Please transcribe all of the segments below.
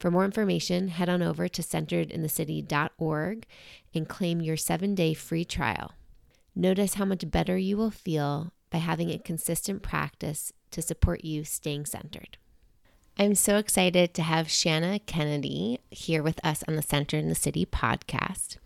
For more information, head on over to centeredinthecity.org and claim your seven day free trial. Notice how much better you will feel by having a consistent practice to support you staying centered. I'm so excited to have Shannah Kennedy here with us on the Center in the City podcast.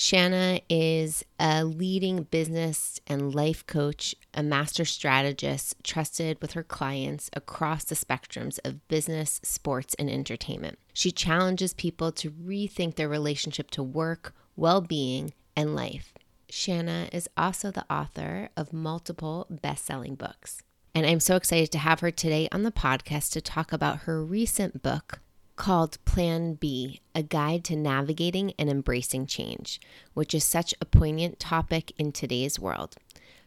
Shannah is a leading business and life coach, a master strategist trusted with her clients across the spectrums of business, sports, and entertainment. She challenges people to rethink their relationship to work, well being, and life. Shanna is also the author of multiple best selling books. And I'm so excited to have her today on the podcast to talk about her recent book called Plan B A Guide to Navigating and Embracing Change, which is such a poignant topic in today's world.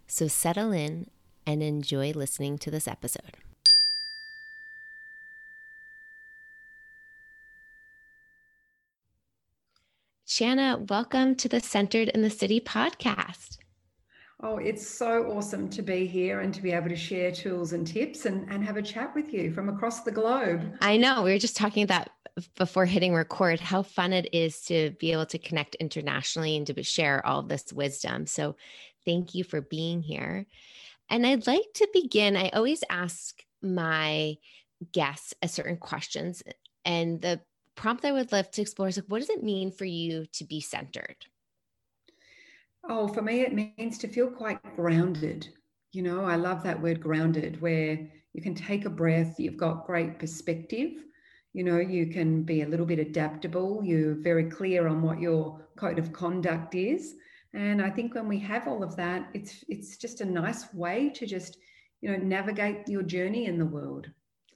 So settle in and enjoy listening to this episode. Shannah, welcome to the Centered in the City podcast. Oh, it's so awesome to be here and to be able to share tools and tips and, and have a chat with you from across the globe. I know. We were just talking that before hitting record, how fun it is to be able to connect internationally and to share all this wisdom. So thank you for being here. And I'd like to begin. I always ask my guests a certain questions. And the prompt I would love to explore is like, what does it mean for you to be centered? Oh, for me, it means to feel quite grounded. You know, I love that word grounded, where you can take a breath, you've got great perspective. You know, you can be a little bit adaptable, you're very clear on what your code of conduct is. And I think when we have all of that, it's it's just a nice way to just, you know, navigate your journey in the world.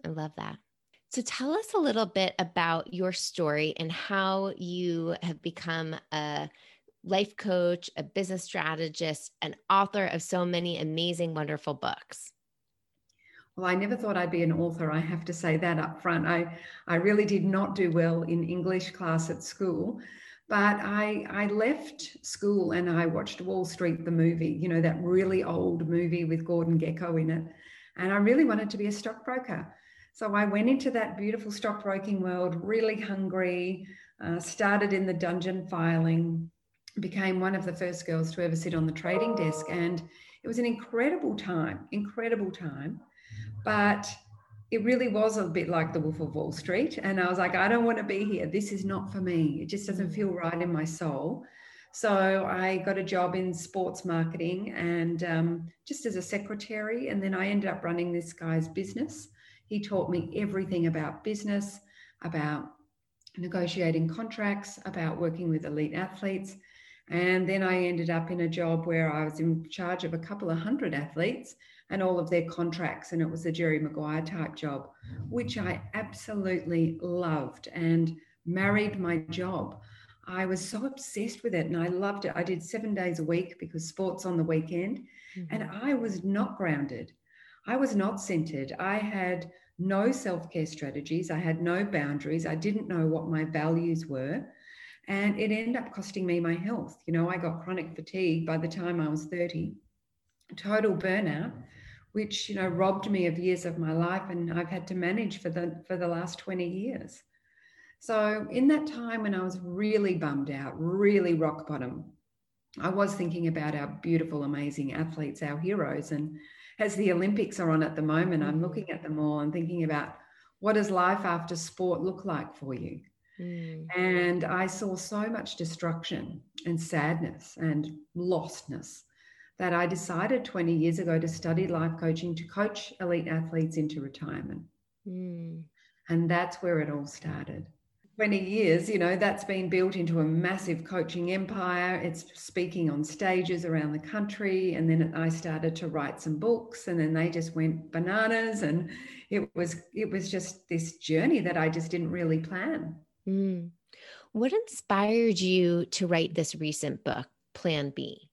I love that. So tell us a little bit about your story and how you have become a life coach, a business strategist, an author of so many amazing, wonderful books. Well, I never thought I'd be an author. I have to say that up front. I, I really did not do well in English class at school, but I, I left school and I watched Wall Street, the movie, you know, that really old movie with Gordon Gekko in it. And I really wanted to be a stockbroker. So I went into that beautiful stockbroking world really hungry, uh, started in the dungeon filing, became one of the first girls to ever sit on the trading desk. And it was an incredible time, incredible time. But it really was a bit like the Wolf of Wall Street. And I was like, I don't want to be here. This is not for me. It just doesn't feel right in my soul. So I got a job in sports marketing and um, just as a secretary. And then I ended up running this guy's business. He taught me everything about business, about negotiating contracts, about working with elite athletes. And then I ended up in a job where I was in charge of a couple of hundred athletes and all of their contracts. And it was a Jerry Maguire type job, which I absolutely loved and married my job. I was so obsessed with it and I loved it. I did seven days a week because sports on the weekend, mm-hmm. and I was not grounded. I was not centered. I had no self care strategies. I had no boundaries. I didn't know what my values were. And it ended up costing me my health. You know, I got chronic fatigue by the time I was 30, total burnout, which, you know, robbed me of years of my life. And I've had to manage for the, for the last 20 years. So, in that time when I was really bummed out, really rock bottom, I was thinking about our beautiful, amazing athletes, our heroes, and as the Olympics are on at the moment, I'm mm-hmm. looking at them all and thinking about what does life after sport look like for you? Mm. And I saw so much destruction and sadness and lostness that I decided 20 years ago to study life coaching to coach elite athletes into retirement. Mm. And that's where it all started. 20 years, you know, that's been built into a massive coaching empire. It's speaking on stages around the country. And then I started to write some books and then they just went bananas. And it was, it was just this journey that I just didn't really plan. Mm. What inspired you to write this recent book, Plan B?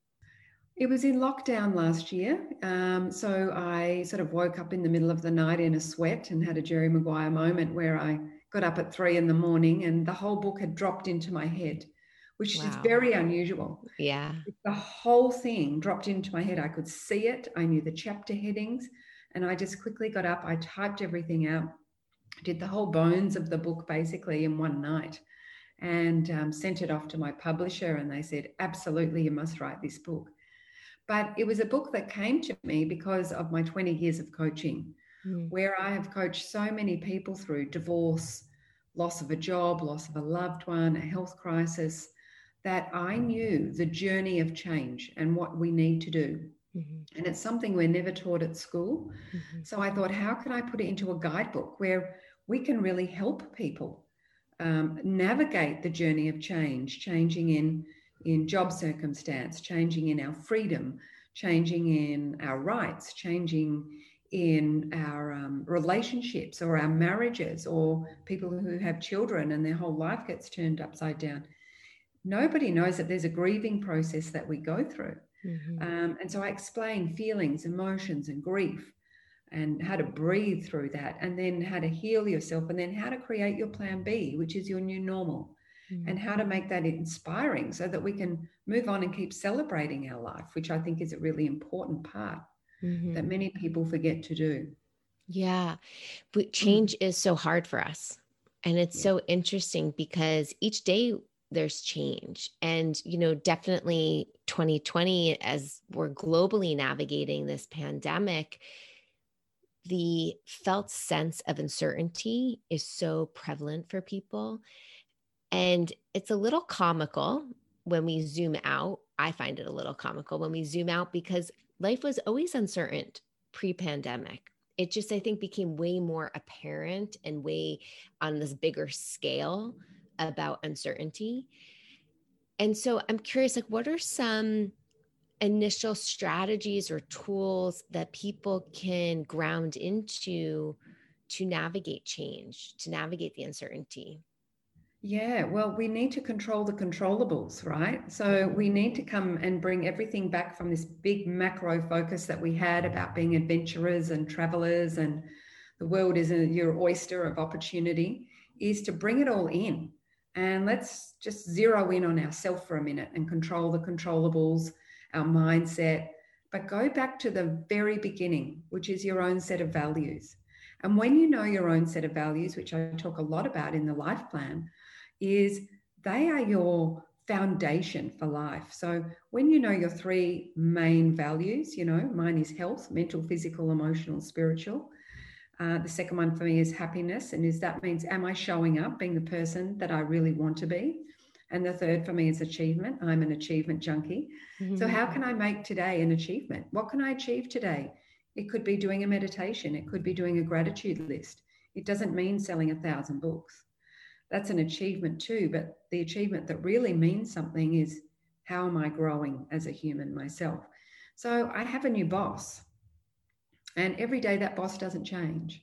It was in lockdown last year. Um, so I sort of woke up in the middle of the night in a sweat and had a Jerry Maguire moment where I got up at three in the morning and the whole book had dropped into my head, which wow. is very unusual. Yeah. The whole thing dropped into my head. I could see it. I knew the chapter headings. And I just quickly got up. I typed everything out, did the whole bones of the book basically in one night and um, sent it off to my publisher. And they said, absolutely, you must write this book. But it was a book that came to me because of my 20 years of coaching mm. where I have coached so many people through divorce, loss of a job, loss of a loved one, a health crisis, that I knew the journey of change and what we need to do. Mm-hmm. And it's something we're never taught at school. Mm-hmm. So I thought, how can I put it into a guidebook where we can really help people um, navigate the journey of change, changing in in job circumstance, changing in our freedom, changing in our rights, changing in our um, relationships or our marriages or people who have children and their whole life gets turned upside down. Nobody knows that there's a grieving process that we go through. Mm-hmm. Um, and so I explain feelings, emotions, and grief and how to breathe through that, and then how to heal yourself, and then how to create your plan B, which is your new normal, mm-hmm. and how to make that inspiring so that we can move on and keep celebrating our life, which I think is a really important part mm-hmm. that many people forget to do. Yeah. But mm. change mm-hmm. is so hard for us. And it's yeah. so interesting because each day there's change. And, you know, definitely 2020, as we're globally navigating this pandemic, the felt sense of uncertainty is so prevalent for people. And it's a little comical when we zoom out. I find it a little comical when we zoom out because life was always uncertain pre pandemic. It just, I think, became way more apparent and way on this bigger scale about uncertainty. And so I'm curious, like, what are some initial strategies or tools that people can ground into to navigate change, to navigate the uncertainty? Yeah, well, we need to control the controllables, right? So we need to come and bring everything back from this big macro focus that we had about being adventurers and travelers and the world is your oyster of opportunity, is to bring it all in. And let's just zero in on ourselves for a minute and control the controllables, our mindset, but go back to the very beginning, which is your own set of values. And when you know your own set of values, which I talk a lot about in the life plan, is they are your foundation for life. So when you know your three main values, you know, mine is health, mental, physical, emotional, spiritual. Uh, the second one for me is happiness. And is that means, am I showing up being the person that I really want to be? And the third for me is achievement. I'm an achievement junkie. Mm-hmm. So, how can I make today an achievement? What can I achieve today? It could be doing a meditation, it could be doing a gratitude list. It doesn't mean selling a thousand books that's an achievement too. But the achievement that really means something is how am I growing as a human myself? So I have a new boss, and every day that boss doesn't change.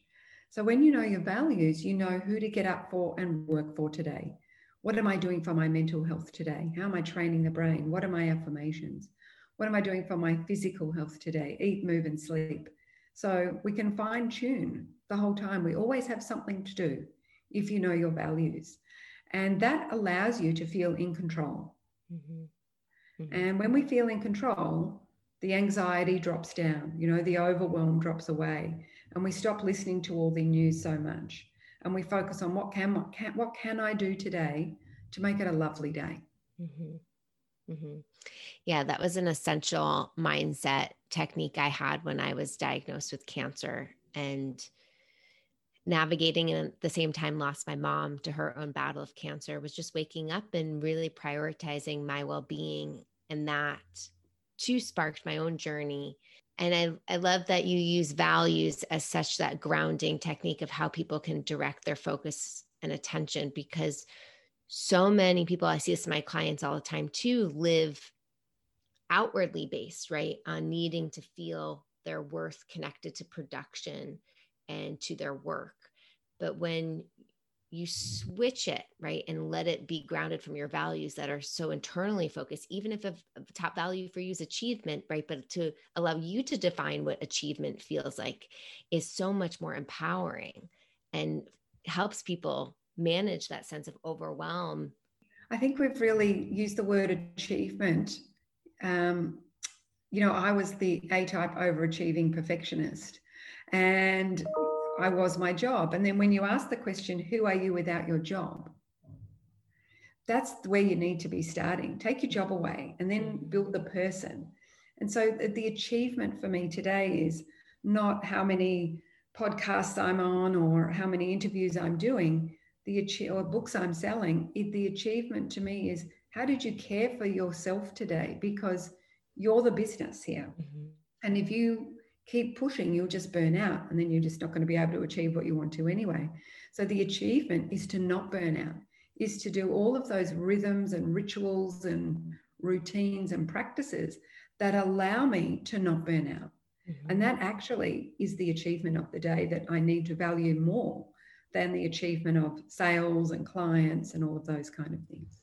So when you know your values, you know who to get up for and work for today. What am I doing for my mental health today? How am I training the brain? What are my affirmations? What am I doing for my physical health today? Eat, move, and sleep. So we can fine tune the whole time. We always have something to do if you know your values. And that allows you to feel in control. Mm-hmm. Mm-hmm. And when we feel in control, the anxiety drops down, you know, the overwhelm drops away, and we stop listening to all the news so much. And we focus on what can, what can, what can I do today to make it a lovely day. Mm-hmm. mm-hmm. Yeah, that was an essential mindset technique I had when I was diagnosed with cancer. And navigating and at the same time lost my mom to her own battle of cancer was just waking up and really prioritizing my well-being and that too sparked my own journey. And I, I love that you use values as such that grounding technique of how people can direct their focus and attention because so many people i see this in my clients all the time too live outwardly based right on needing to feel their worth connected to production and to their work. But when you switch it right and let it be grounded from your values that are so internally focused even if a, top value for you is achievement right but to allow you to define what achievement feels like is so much more empowering and helps people manage that sense of overwhelm. I think we've really used the word achievement. Um, you know i was the a type overachieving perfectionist. And I was my job. And then when you ask the question, who are you without your job? That's where you need to be starting. Take your job away and then build the person. And so the achievement for me today is not how many podcasts I'm on or how many interviews I'm doing, the or books I'm selling. It, the achievement to me is how did you care for yourself today? Because you're the business here. Mm-hmm. And if you keep pushing, you'll just burn out and then you're just not going to be able to achieve what you want to anyway. So the achievement is to not burn out, is to do all of those rhythms and rituals and routines and practices that allow me to not burn out. Mm-hmm. And that actually is the achievement of the day that I need to value more than the achievement of sales and clients and all of those kind of things.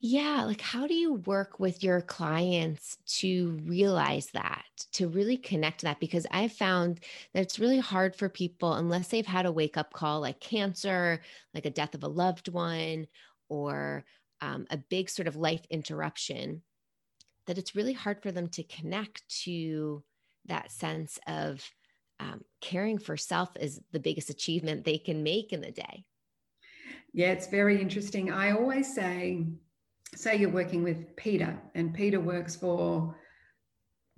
Yeah. Like, how do you work with your clients to realize that, to really connect that? Because I've found that it's really hard for people, unless they've had a wake up call like cancer, like a death of a loved one, or um, a big sort of life interruption, that it's really hard for them to connect to that sense of um, caring for self is the biggest achievement they can make in the day. Yeah, it's very interesting. I always say, say you're working with Peter and Peter works for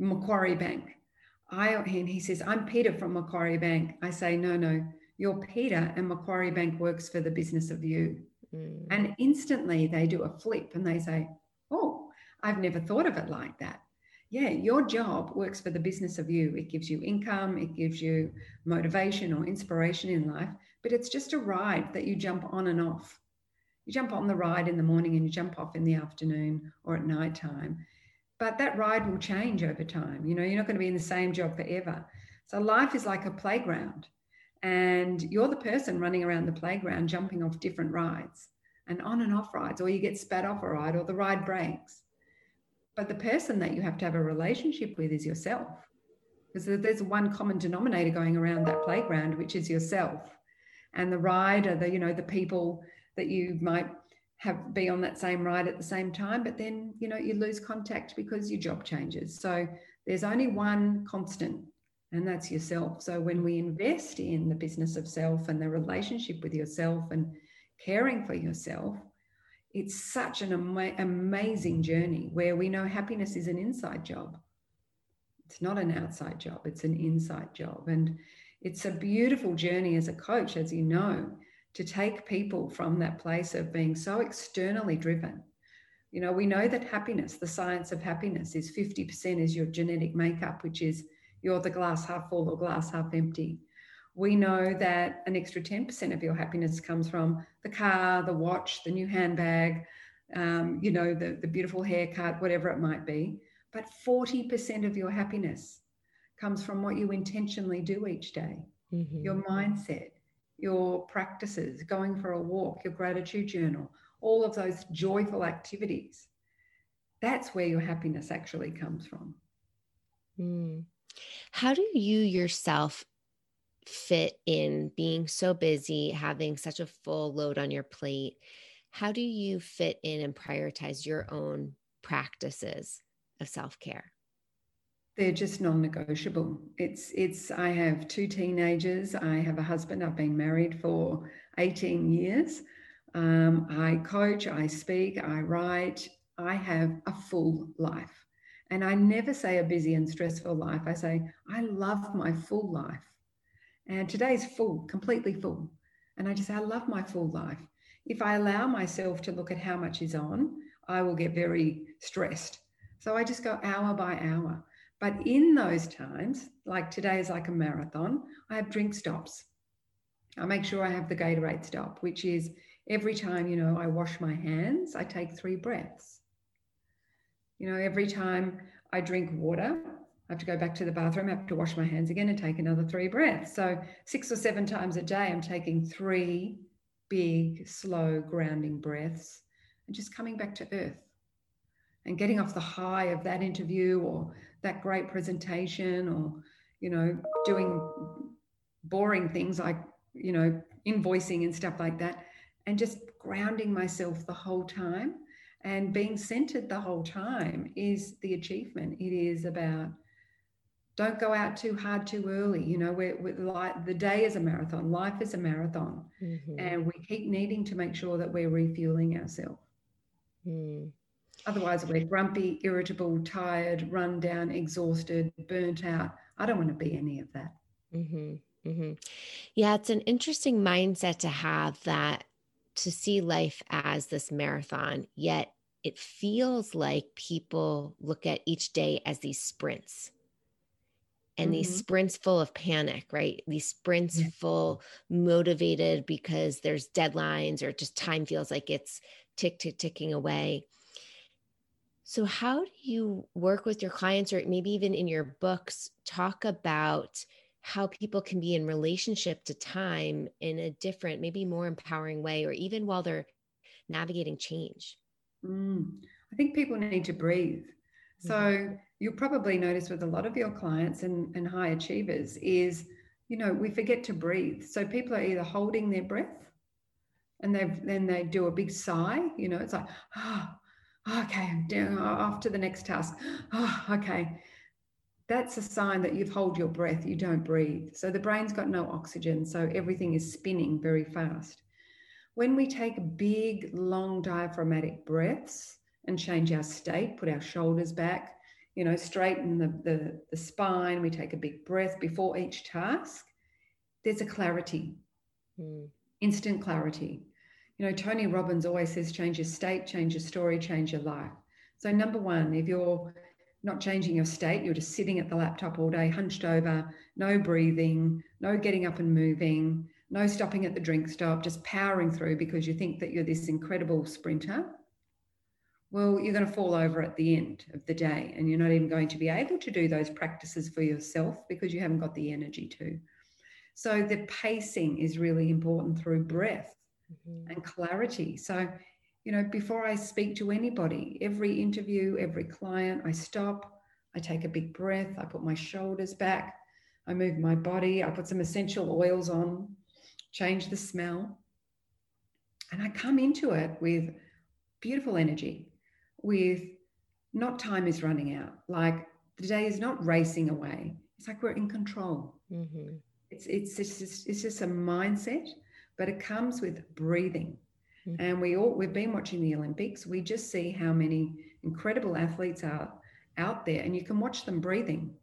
Macquarie Bank. I and he says, I'm Peter from Macquarie Bank. I say, no, no, you're Peter and Macquarie Bank works for the business of you. Mm. And instantly they do a flip and they say, Oh, I've never thought of it like that. Yeah, your job works for the business of you. It gives you income, it gives you motivation or inspiration in life, but it's just a ride that you jump on and off. You jump on the ride in the morning and you jump off in the afternoon or at night time. But that ride will change over time. You know, you're not going to be in the same job forever. So life is like a playground. And you're the person running around the playground, jumping off different rides and on and off rides, or you get spat off a ride, or the ride breaks. But the person that you have to have a relationship with is yourself. Because there's one common denominator going around that playground, which is yourself. And the rider, the, you know, the people that you might have be on that same ride at the same time but then you know you lose contact because your job changes so there's only one constant and that's yourself so when we invest in the business of self and the relationship with yourself and caring for yourself it's such an ama- amazing journey where we know happiness is an inside job it's not an outside job it's an inside job and it's a beautiful journey as a coach as you know to take people from that place of being so externally driven. You know, we know that happiness, the science of happiness, is 50% is your genetic makeup, which is you're the glass half full or glass half empty. We know that an extra 10% of your happiness comes from the car, the watch, the new handbag, um, you know, the, the beautiful haircut, whatever it might be. But 40% of your happiness comes from what you intentionally do each day, mm-hmm. your mindset, your practices, going for a walk, your gratitude journal, all of those joyful activities. That's where your happiness actually comes from. Mm. How do you yourself fit in being so busy, having such a full load on your plate? How do you fit in and prioritize your own practices of self care? they're just non-negotiable. It's it's I have two teenagers. I have a husband. I've been married for 18 years. Um, I coach, I speak, I write. I have a full life. And I never say a busy and stressful life. I say, I love my full life. And today's full, completely full. And I just, I love my full life. If I allow myself to look at how much is on, I will get very stressed. So I just go hour by hour. But in those times, like today is like a marathon, I have drink stops. I make sure I have the Gatorade stop, which is every time, you know, I wash my hands, I take three breaths. You know, every time I drink water, I have to go back to the bathroom, I have to wash my hands again and take another three breaths. So, six or seven times a day, I'm taking three big, slow, grounding breaths and just coming back to earth and getting off the high of that interview or that great presentation or, you know, doing boring things like, you know, invoicing and stuff like that and just grounding myself the whole time and being centered the whole time is the achievement. It is about don't go out too hard too early. You know, we're, we're like the day is a marathon, life is a marathon, mm-hmm. and we keep needing to make sure that we're refueling ourselves. Mm. Otherwise, we're grumpy, irritable, tired, run down, exhausted, burnt out. I don't want to be any of that. Mm-hmm. Mm-hmm. Yeah, it's an interesting mindset to have that to see life as this marathon, yet it feels like people look at each day as these sprints and mm-hmm. these sprints full of panic, right? These sprints yeah. full motivated because there's deadlines or just time feels like it's tick, tick, ticking away. So, how do you work with your clients, or maybe even in your books, talk about how people can be in relationship to time in a different, maybe more empowering way, or even while they're navigating change? Mm, I think people need to breathe. So, mm-hmm. you'll probably notice with a lot of your clients and, and high achievers is, you know, we forget to breathe. So, people are either holding their breath and they then they do a big sigh, you know, it's like, oh, okay, I'm doing off to the next task. Oh, okay. That's a sign that you've hold your breath, you don't breathe. So the brain's got no oxygen, so everything is spinning very fast. When we take big, long diaphragmatic breaths and change our state, put our shoulders back, you know, straighten the, the, the spine, we take a big breath before each task, there's a clarity, mm. instant clarity. You know, Tony Robbins always says change your state, change your story, change your life. So, number one, if you're not changing your state, you're just sitting at the laptop all day, hunched over, no breathing, no getting up and moving, no stopping at the drink stop, just powering through because you think that you're this incredible sprinter. Well, you're going to fall over at the end of the day and you're not even going to be able to do those practices for yourself because you haven't got the energy to. So, the pacing is really important through breath mm-hmm. and clarity. So, you know, before I speak to anybody, every interview, every client, I stop, I take a big breath, I put my shoulders back, I move my body, I put some essential oils on, change the smell. And I come into it with beautiful energy, with not time is running out. Like the day is not racing away. It's like we're in control. Mm-hmm. It's, it's, it's, just, it's just a mindset but it comes with breathing. Mm-hmm. And we all we've been watching the Olympics. We just see how many incredible athletes are out there, and you can watch them breathing.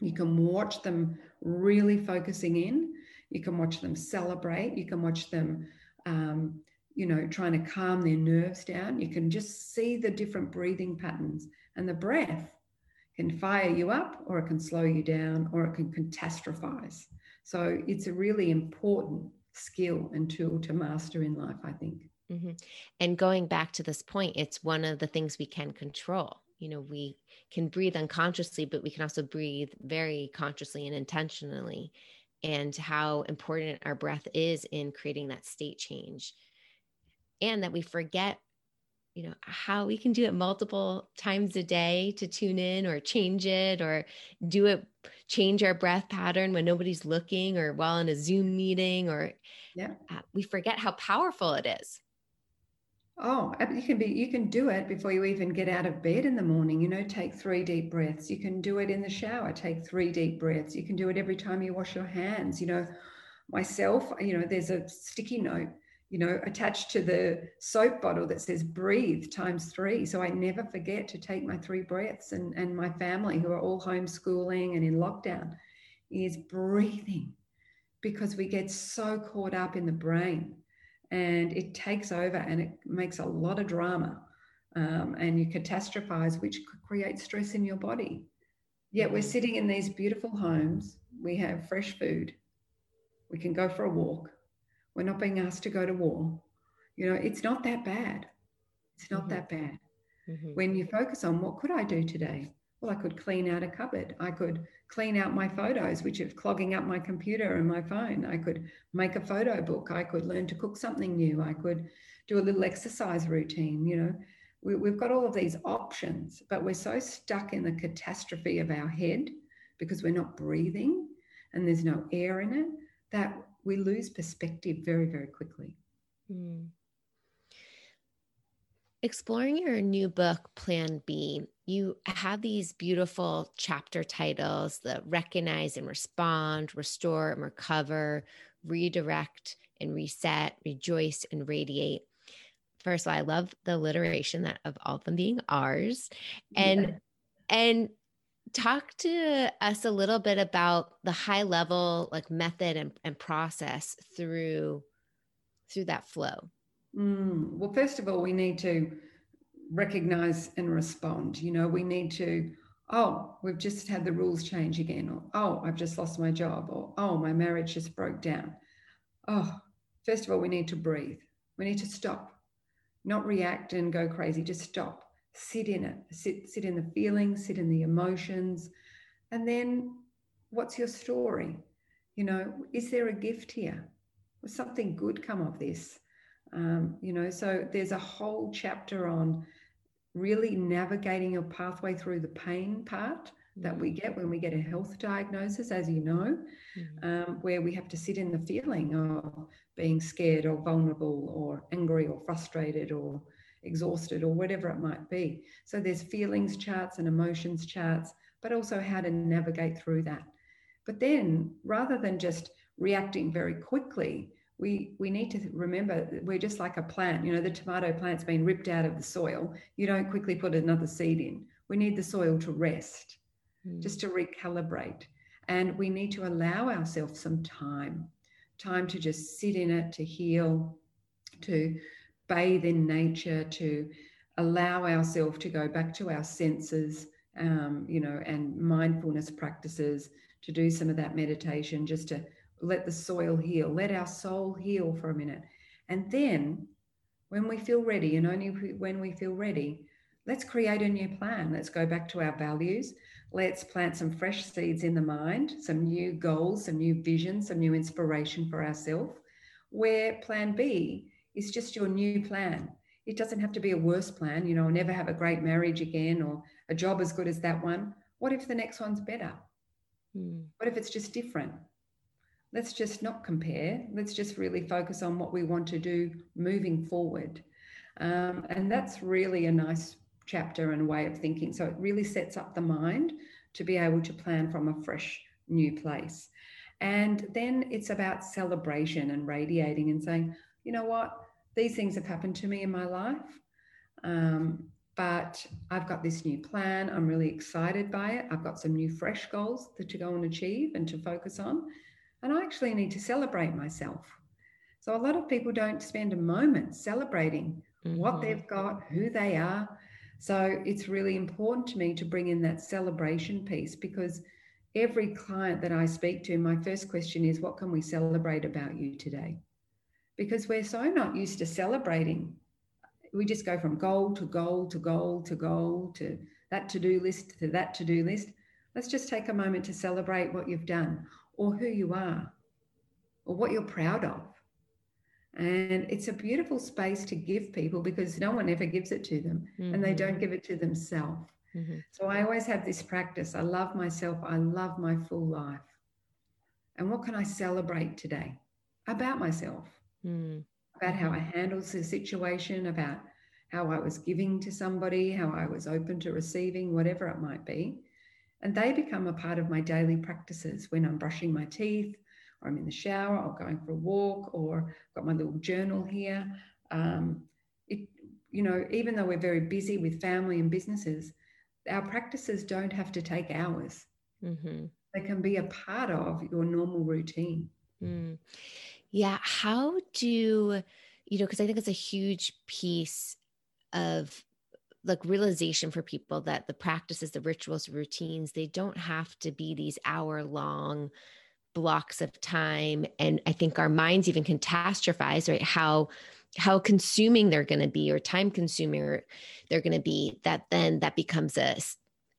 You can watch them really focusing in. You can watch them celebrate. You can watch them, um, you know, trying to calm their nerves down. You can just see the different breathing patterns, and the breath can fire you up, or it can slow you down, or it can catastrophize. So it's a really important skill and tool to master in life, I think. Mm-hmm. And going back to this point, it's one of the things we can control. You know, we can breathe unconsciously, but we can also breathe very consciously and intentionally, and how important our breath is in creating that state change. And that we forget you know how we can do it multiple times a day to tune in or change it or do it change our breath pattern when nobody's looking or while in a zoom meeting or yeah. uh, we forget how powerful it is. Oh you can be you can do it before you even get out of bed in the morning you know take three deep breaths. You can do it in the shower take three deep breaths. You can do it every time you wash your hands. You know myself you know there's a sticky note you know, attached to the soap bottle that says breathe times three. So I never forget to take my three breaths. And, and my family, who are all homeschooling and in lockdown, is breathing. because we get so caught up in the brain and it takes over and it makes a lot of drama um, and you catastrophize, which creates stress in your body. Yet we're sitting in these beautiful homes. We have fresh food. We can go for a walk. We're not being asked to go to war. You know, it's not that bad. It's not mm-hmm. that bad. Mm-hmm. When you focus on what could I do today? Well, I could clean out a cupboard. I could clean out my photos, which are clogging up my computer and my phone. I could make a photo book. I could learn to cook something new. I could do a little exercise routine. You know, we, have got all of these options, but we're so stuck in the catastrophe of our head because we're not breathing and there's no air in it that we lose perspective very, very quickly. Mm. Exploring your new book, Plan B, you have these beautiful chapter titles the recognize and respond, restore and recover, redirect and reset, rejoice and radiate. First of all, I love the alliteration that of all of them being ours. And yeah. and talk to us a little bit about the high level like method and, and process through through that flow. Mm, well, first of all, we need to recognize and respond. You know, we need to, oh, we've just had the rules change again, or oh, I've just lost my job, or oh, my marriage just broke down. Oh, first of all, we need to breathe. We need to stop, not react and go crazy, just stop. Sit in it, sit, sit in the feelings, sit in the emotions. And then what's your story? You know, is there a gift here? Will something good come of this? Um, you know, so there's a whole chapter on really navigating your pathway through the pain part that we mm. get when we get a health diagnosis, as you know, mm-hmm. um, where we have to sit in the feeling of being scared or vulnerable or angry or frustrated or exhausted or whatever it might be. So there's feelings charts and emotions charts, but also how to navigate through that. But then rather than just reacting very quickly, we we need to remember we're just like a plant you know the tomato plant's been ripped out of the soil you don't quickly put another seed in we need the soil to rest mm. just to recalibrate and we need to allow ourselves some time time to just sit in it to heal to bathe in nature to allow ourselves to go back to our senses um, you know and mindfulness practices to do some of that meditation just to let the soil heal, let our soul heal for a minute. And then when we feel ready, and only when we feel ready, let's create a new plan. Let's go back to our values. Let's plant some fresh seeds in the mind, some new goals, some new visions, some new inspiration for ourselves. Where plan B is just your new plan. It doesn't have to be a worse plan, you know, never have a great marriage again or a job as good as that one. What if the next one's better? Mm. What if it's just different? let's just not compare. Let's just really focus on what we want to do moving forward. Um, and that's really a nice chapter and way of thinking. So it really sets up the mind to be able to plan from a fresh new place. And then it's about celebration and radiating and saying, you know what, these things have happened to me in my life. Um, but I've got this new plan. I'm really excited by it. I've got some new fresh goals to go and achieve and to focus on and I actually need to celebrate myself. So a lot of people don't spend a moment celebrating mm-hmm. what they've got, who they are. So it's really important to me to bring in that celebration piece because every client that I speak to, my first question is, What can we celebrate about you today? Because we're so not used to celebrating. We just go from goal to goal to goal to goal to that to do list to that to do list. Let's just take a moment to celebrate what you've done or who you are or what you're proud of. And it's a beautiful space to give people because no one ever gives it to them mm-hmm. and they don't mm-hmm. give it to themselves. Mm-hmm. So I always have this practice. I love myself. I love my full life. And what can I celebrate today about myself? Mm-hmm. About how I handled the situation, about how I was giving to somebody, how I was open to receiving, whatever it might be. And they become a part of my daily practices when I'm brushing my teeth, or I'm in the shower, or going for a walk, or got my little journal here. Um, it, you know, even though we're very busy with family and businesses, our practices don't have to take hours. Mm-hmm. They can be a part of your normal routine. Mm. Yeah. How do, you know, because I think it's a huge piece of like realization for people that the practices, the rituals, routines, they don't have to be these hour long blocks of time. And I think our minds even catastrophize, right? How how consuming they're going to be or time consuming they're going to be that then that becomes a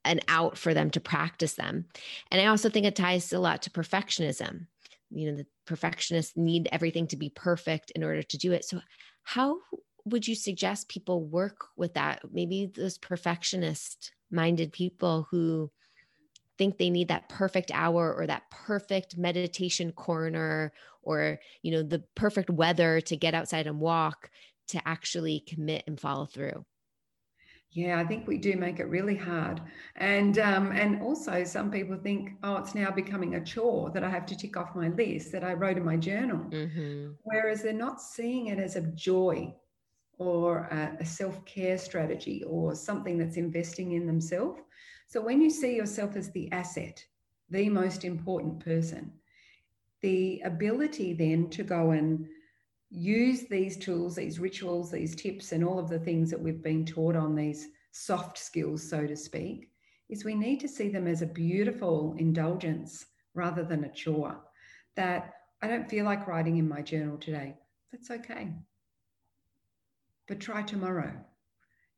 an out for them to practice them and i also think it ties a lot to perfectionism you know the perfectionists need everything to be perfect in order to do it. So how would you suggest people work with that? Maybe those perfectionist minded people who think they need that perfect hour or that perfect meditation corner or you know the perfect weather to get outside and walk to actually commit and follow through yeah, I think we do make it really hard, and um, and also some people think, oh, it's now becoming a chore that I have to tick off my list that I wrote in my journal, mm-hmm. whereas they're not seeing it as a joy or a, a self care strategy or something that's investing in themselves. So when you see yourself as the asset, the most important person, the ability then to go and use these tools, these rituals, these tips, and all of the things that we've been taught on these soft skills, so to speak, is we need to see them as a beautiful indulgence rather than a chore. That I don't feel like writing in my journal today. That's okay. But try tomorrow.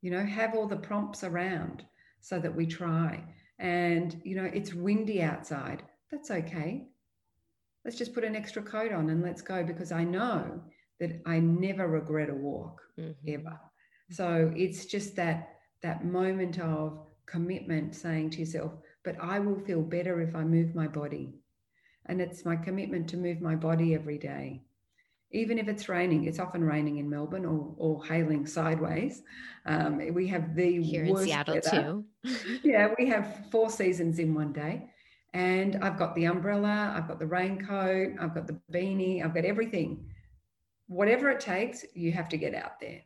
You know, have all the prompts around so that we try. And, you know, it's windy outside. That's okay. Let's just put an extra coat on and let's go because I know that I never regret a walk mm-hmm. ever. So it's just that that moment of commitment saying to yourself, but I will feel better if I move my body. And it's my commitment to move my body every day. Even if it's raining, it's often raining in Melbourne or, or hailing sideways. Um, we have the here in Seattle weather. too. yeah, we have four seasons in one day. And I've got the umbrella, I've got the raincoat, I've got the beanie, I've got everything whatever it takes, you have to get out there.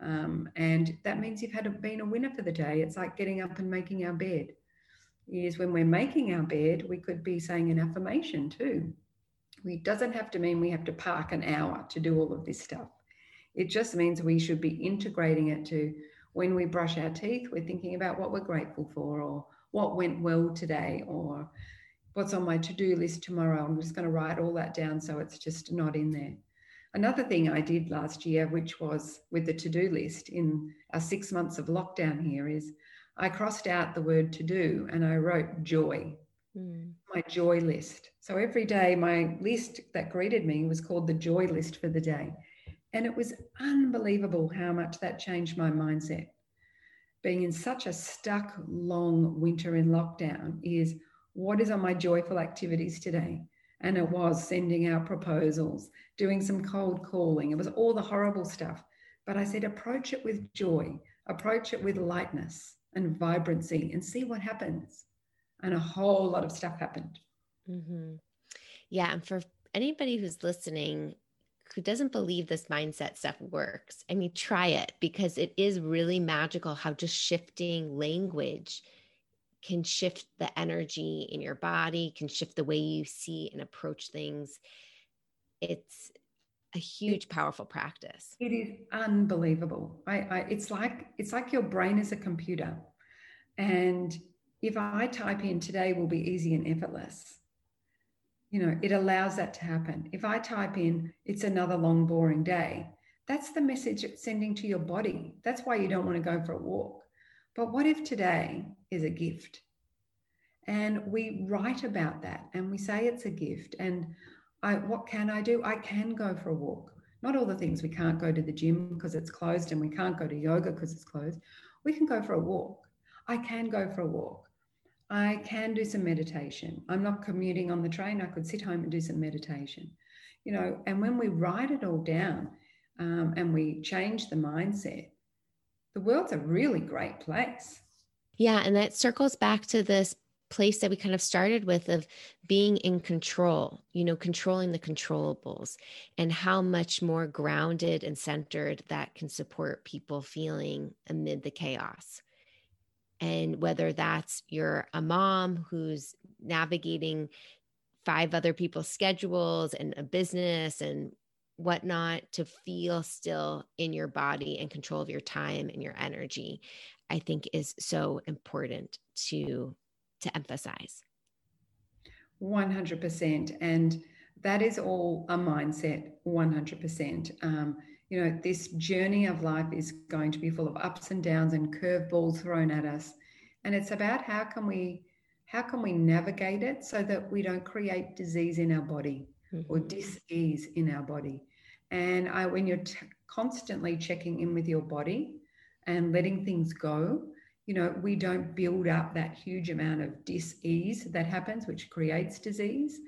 Um, and that means you've had a, been a winner for the day. It's like getting up and making our bed. Is when we're making our bed, we could be saying an affirmation too. It doesn't have to mean we have to park an hour to do all of this stuff. It just means we should be integrating it to when we brush our teeth, we're thinking about what we're grateful for or what went well today or what's on my to do list tomorrow. I'm just going to write all that down so it's just not in there. Another thing I did last year, which was with the to do list in our six months of lockdown here, is I crossed out the word to do and I wrote joy, mm. my joy list. So every day, my list that greeted me was called the joy list for the day. And it was unbelievable how much that changed my mindset. Being in such a stuck, long winter in lockdown is what is on my joyful activities today? And it was sending out proposals, doing some cold calling. It was all the horrible stuff. But I said, approach it with joy, approach it with lightness and vibrancy, and see what happens. And a whole lot of stuff happened. Mm-hmm. Yeah. And for anybody who's listening, who doesn't believe this mindset stuff works, I mean, try it because it is really magical how just shifting language can shift the energy in your body, can shift the way you see and approach things. It's a huge, powerful practice. It is unbelievable. I, I, it's like it's like your brain is a computer, and if I type in today will be easy and effortless, you know, it allows that to happen. If I type in it's another long, boring day, that's the message it's sending to your body. That's why you don't want to go for a walk. But what if today is a gift? And we write about that and we say it's a gift. And I, what can I do? I can go for a walk. Not all the things we can't go to the gym because it's closed and we can't go to yoga because it's closed. We can go for a walk. I can go for a walk. I can do some meditation. I'm not commuting on the train. I could sit home and do some meditation. You know, and when we write it all down um, and we change the mindset, the world's a really great place. Yeah. And that circles back to this place that we kind of started with of being in control, you know, controlling the controllables and how much more grounded and centered that can support people feeling amid the chaos. And whether that's you're a mom who's navigating five other people's schedules and a business and whatnot to feel still in your body and control of your time and your energy i think is so important to to emphasize. 100% and that is all a mindset 100% um, you know this journey of life is going to be full of ups and downs and curveballs thrown at us. And it's about how can we how can we navigate it so that we don't create disease in our body mm-hmm. or dis-ease in our body and I, when you're t- constantly checking in with your body and letting things go you know we don't build up that huge amount of dis-ease that happens which creates disease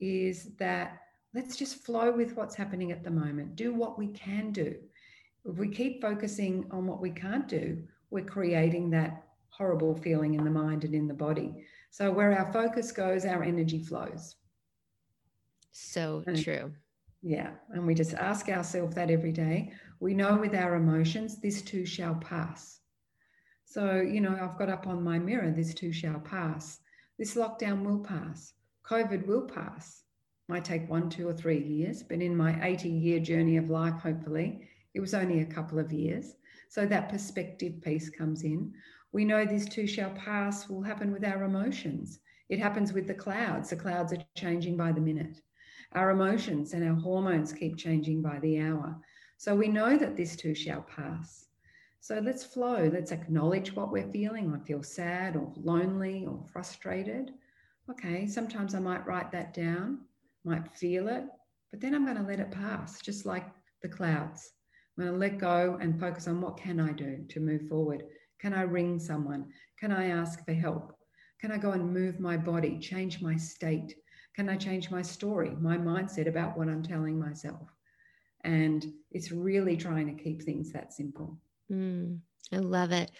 is that let's just flow with what's happening at the moment do what we can do if we keep focusing on what we can't do we're creating that horrible feeling in the mind and in the body so where our focus goes, our energy flows. So and, true. Yeah. And we just ask ourselves that every day. We know with our emotions, this too shall pass. So, you know, I've got up on my mirror, this too shall pass. This lockdown will pass. COVID will pass. Might take one, two, or three years, but in my 80 year journey of life, hopefully, it was only a couple of years. So that perspective piece comes in. We know this too shall pass will happen with our emotions. It happens with the clouds. The clouds are changing by the minute. Our emotions and our hormones keep changing by the hour. So we know that this too shall pass. So let's flow. Let's acknowledge what we're feeling. I feel sad or lonely or frustrated. Okay, sometimes I might write that down, might feel it, but then I'm going to let it pass, just like the clouds. I'm going to let go and focus on what can I do to move forward. Can I ring someone? Can I ask for help? Can I go and move my body, change my state? Can I change my story, my mindset about what I'm telling myself? And it's really trying to keep things that simple. Mm, I love it.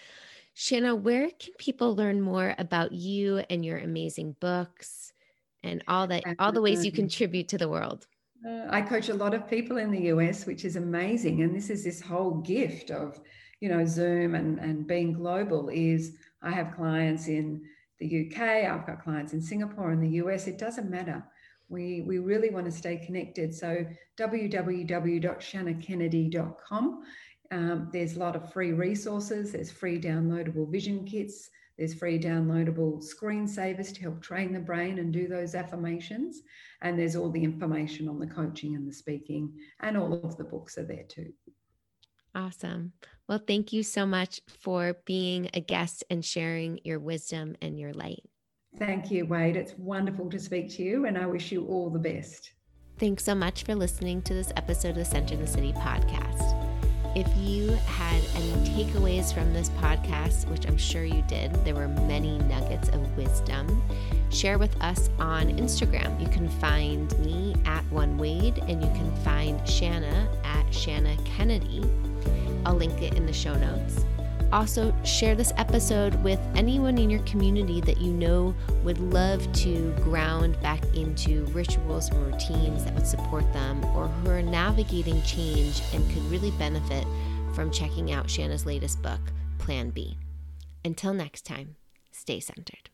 Shannah, where can people learn more about you and your amazing books and all that, all the ways you contribute to the world? Uh, I coach a lot of people in the US, which is amazing. And this is this whole gift of you know, Zoom and, and being global is I have clients in the UK, I've got clients in Singapore and the US. It doesn't matter. We, we really want to stay connected. So www.shannahkennedy.com. Um, there's a lot of free resources. There's free downloadable vision kits. There's free downloadable screensavers to help train the brain and do those affirmations. And there's all the information on the coaching and the speaking, and all of the books are there too. Awesome. Well, thank you so much for being a guest and sharing your wisdom and your light. Thank you, Wade. It's wonderful to speak to you, and I wish you all the best. Thanks so much for listening to this episode of the Center in the City podcast. If you had any takeaways from this podcast, which I'm sure you did, there were many nuggets of wisdom. Share with us on Instagram. You can find me at One Wade, and you can find Shannah at Shannah Kennedy. I'll link it in the show notes. Also, share this episode with anyone in your community that you know would love to ground back into rituals and routines that would support them or who are navigating change and could really benefit from checking out Shannah's latest book, Plan B. Until next time, stay centered.